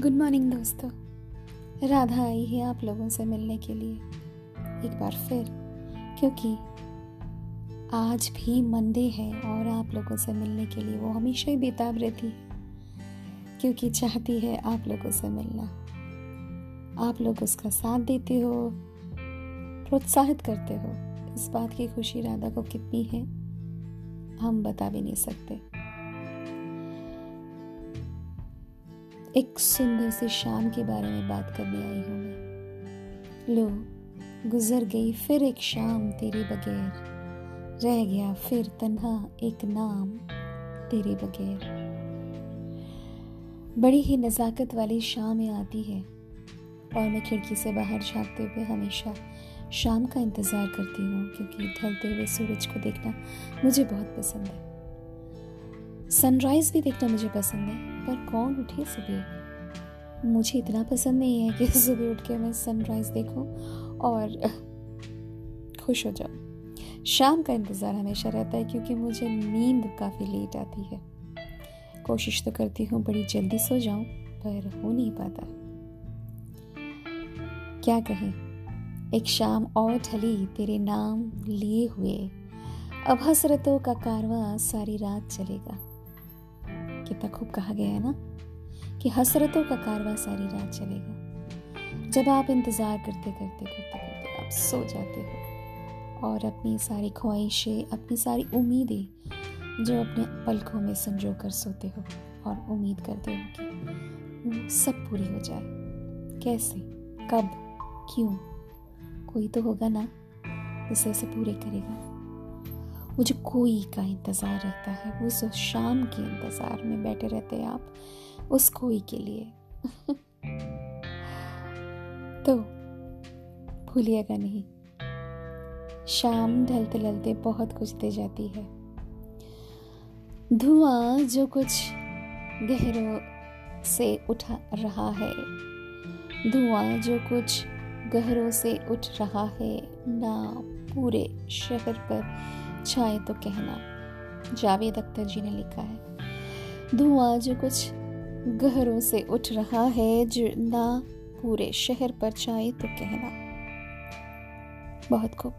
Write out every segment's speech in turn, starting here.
Good morning दोस्तों। राधा आई है आप लोगों से मिलने के लिए। एक बार फिर, क्योंकि आज भी मंडे है और आप लोगों से मिलने के लिए वो हमेशा ही बेताब रहती है, क्योंकि चाहती है आप लोगों से मिलना। आप लोग उसका साथ देते हो, प्रोत्साहित करते हो। इस बात की खुशी राधा को कितनी है, हम बता भी नहीं सकते। एक सुंदर सी शाम के बारे में बात करने आई हूँ मैं। लो, गुजर गई फिर एक शाम तेरे बगैर। रह गया फिर तन्हा एक नाम तेरे बगैर। बड़ी ही नज़ाकत वाली शाम आती है, और मैं खिड़की से बाहर झाँकते हुए हमेशा शाम का इंतज़ार करती हूँ, क्योंकि ढलते हुए सूरज को देखना मुझे बहुत पसंद है। सनराइज़ भी देखना मुझे पसंद है। पर कौन उठे सुबह? मुझे इतना पसंद नहीं है कि सुबह उठ के मैं सनराइज देखूँ और खुश हो जाऊँ। शाम का इंतज़ार हमेशा रहता है क्योंकि मुझे नींद काफ़ी लेट आती है। कोशिश तो करती हूँ बड़ी जल्दी सो जाऊँ, पर हो नहीं पाता। क्या कहें? एक शाम और ढली, तेरे नाम लिए हुए। अब हसरतों का कारवा सारी रात चलेगा। कितना खूब कहा गया है ना, कि हसरतों का कारवा सारी रात चलेगा। जब आप इंतज़ार करते करते करते करते आप सो जाते हो और अपनी सारी ख्वाहिशें, अपनी सारी उम्मीदें जो अपने पलकों में संजो कर सोते हो और उम्मीद करते हो कि वो सब पूरी हो जाए। कैसे? कब? क्यों? कोई तो होगा ना, जिसे उसे पूरे करेगा। मुझे कोई का इंतज़ार रहता है। उस शाम के इंतज़ार में बैठे रहते हैं आप। उस कोई के लिए। तो भूलिएगा नहीं। शाम ढलते ढलते बहुत कुछ दे जाती है। धुआँ जो कुछ गहरों से उठा रहा है, धुआँ जो कुछ गहरों से उठ रहा है, ना पूरे शहर पर छाए तो कहना। जावेद अख्तर जी ने लिखा है, धुआँ जो कुछ गहरों से उठ रहा है, जो ना पूरे शहर पर छाए तो कहना। बहुत खूब।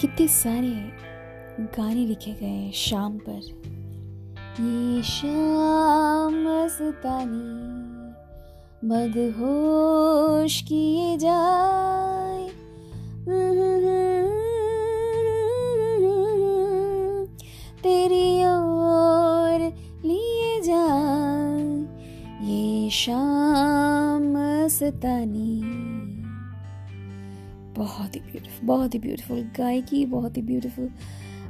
कितने सारे गाने लिखे गए शाम पर। ये शाम मस्तानी, मदहोश किए जाए। शाम सतानी। बहुत ही ब्यूटीफुल बहुत ही ब्यूटीफुल गायकी, बहुत ही ब्यूटीफुल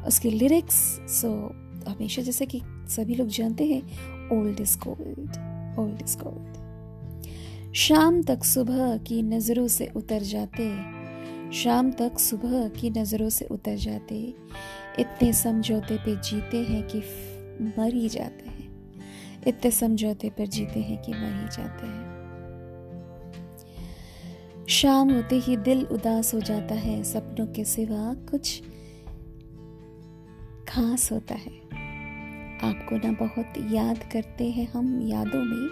उसके लिरिक्स सो हमेशा जैसे कि सभी लोग जानते हैं old is gold old is gold शाम तक सुबह की नज़रों से उतर जाते, शाम तक सुबह की नज़रों से उतर जाते, इतने समझौते पे जीते हैं कि मर ही जाते। इतने समझौते पर जीते हैं कि मर ही जाते हैं। शाम होते ही दिल उदास हो जाता है, सपनों के सिवा कुछ खास होता है। आपको ना बहुत याद करते हैं हम यादों में,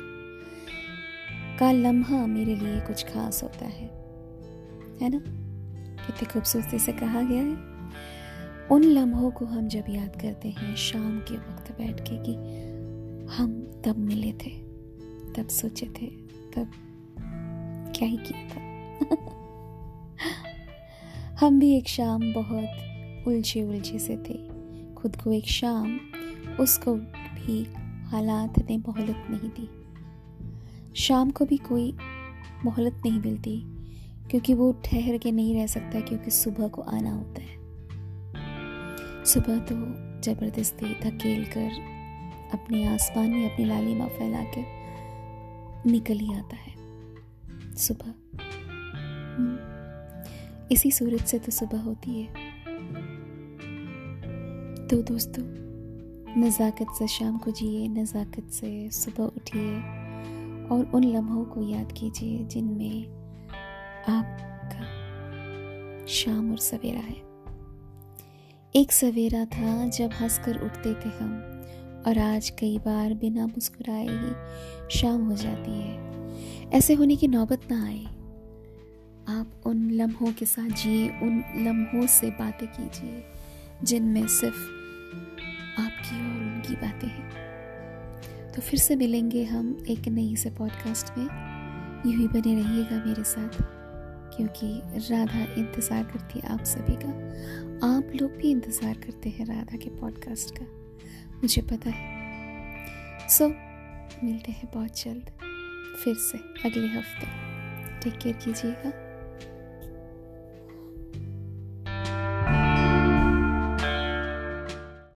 का लम्हा मेरे लिए कुछ खास होता है। है ना? कितनी खूबसूरती से कहा गया है। उन लम्हों को हम जब याद करते हैं, शाम के वक्त बैठ के कि हम तब मिले थे, तब सोचे थे, तब क्या ही किया था। हम भी एक शाम बहुत उलझे उलझे से थे। खुद को एक शाम उसको भी हालात ने मोहलत नहीं दी। शाम को भी कोई मोहलत नहीं मिलती, क्योंकि वो ठहर के नहीं रह सकता, क्योंकि सुबह को आना होता है। सुबह तो ज़बरदस्ती धकेल कर अपने आसमान में अपनी लालिमा फैला के निकल ही आता है। सुबह। हम्म। इसी सूरज से तो सुबह होती है। तो दोस्तों, नज़ाकत से शाम को जिए, नज़ाकत से सुबह उठिए और उन लम्हों को याद कीजिए जिनमें आपका शाम और सवेरा है। एक सवेरा था जब हंसकर उठते थे हम। और आज कई बार बिना मुस्कुराए ही शाम हो जाती है। ऐसे होने की नौबत ना आए। आप उन लम्हों के साथ जिए, उन लम्हों से बातें कीजिए, जिनमें सिर्फ़ आपकी और उनकी बातें हैं। तो फिर से मिलेंगे हम एक नई से पॉडकास्ट में। यूँ ही बने रहिएगा मेरे साथ, क्योंकि राधा इंतज़ार करती है आप सभी का। आप लोग भी इंतज़ार करते हैं राधा के पॉडकास्ट का। मुझे पता है। सो so, मिलते हैं बहुत जल्द फिर से अगले हफ़्ते। टेक केयर कीजिएगा।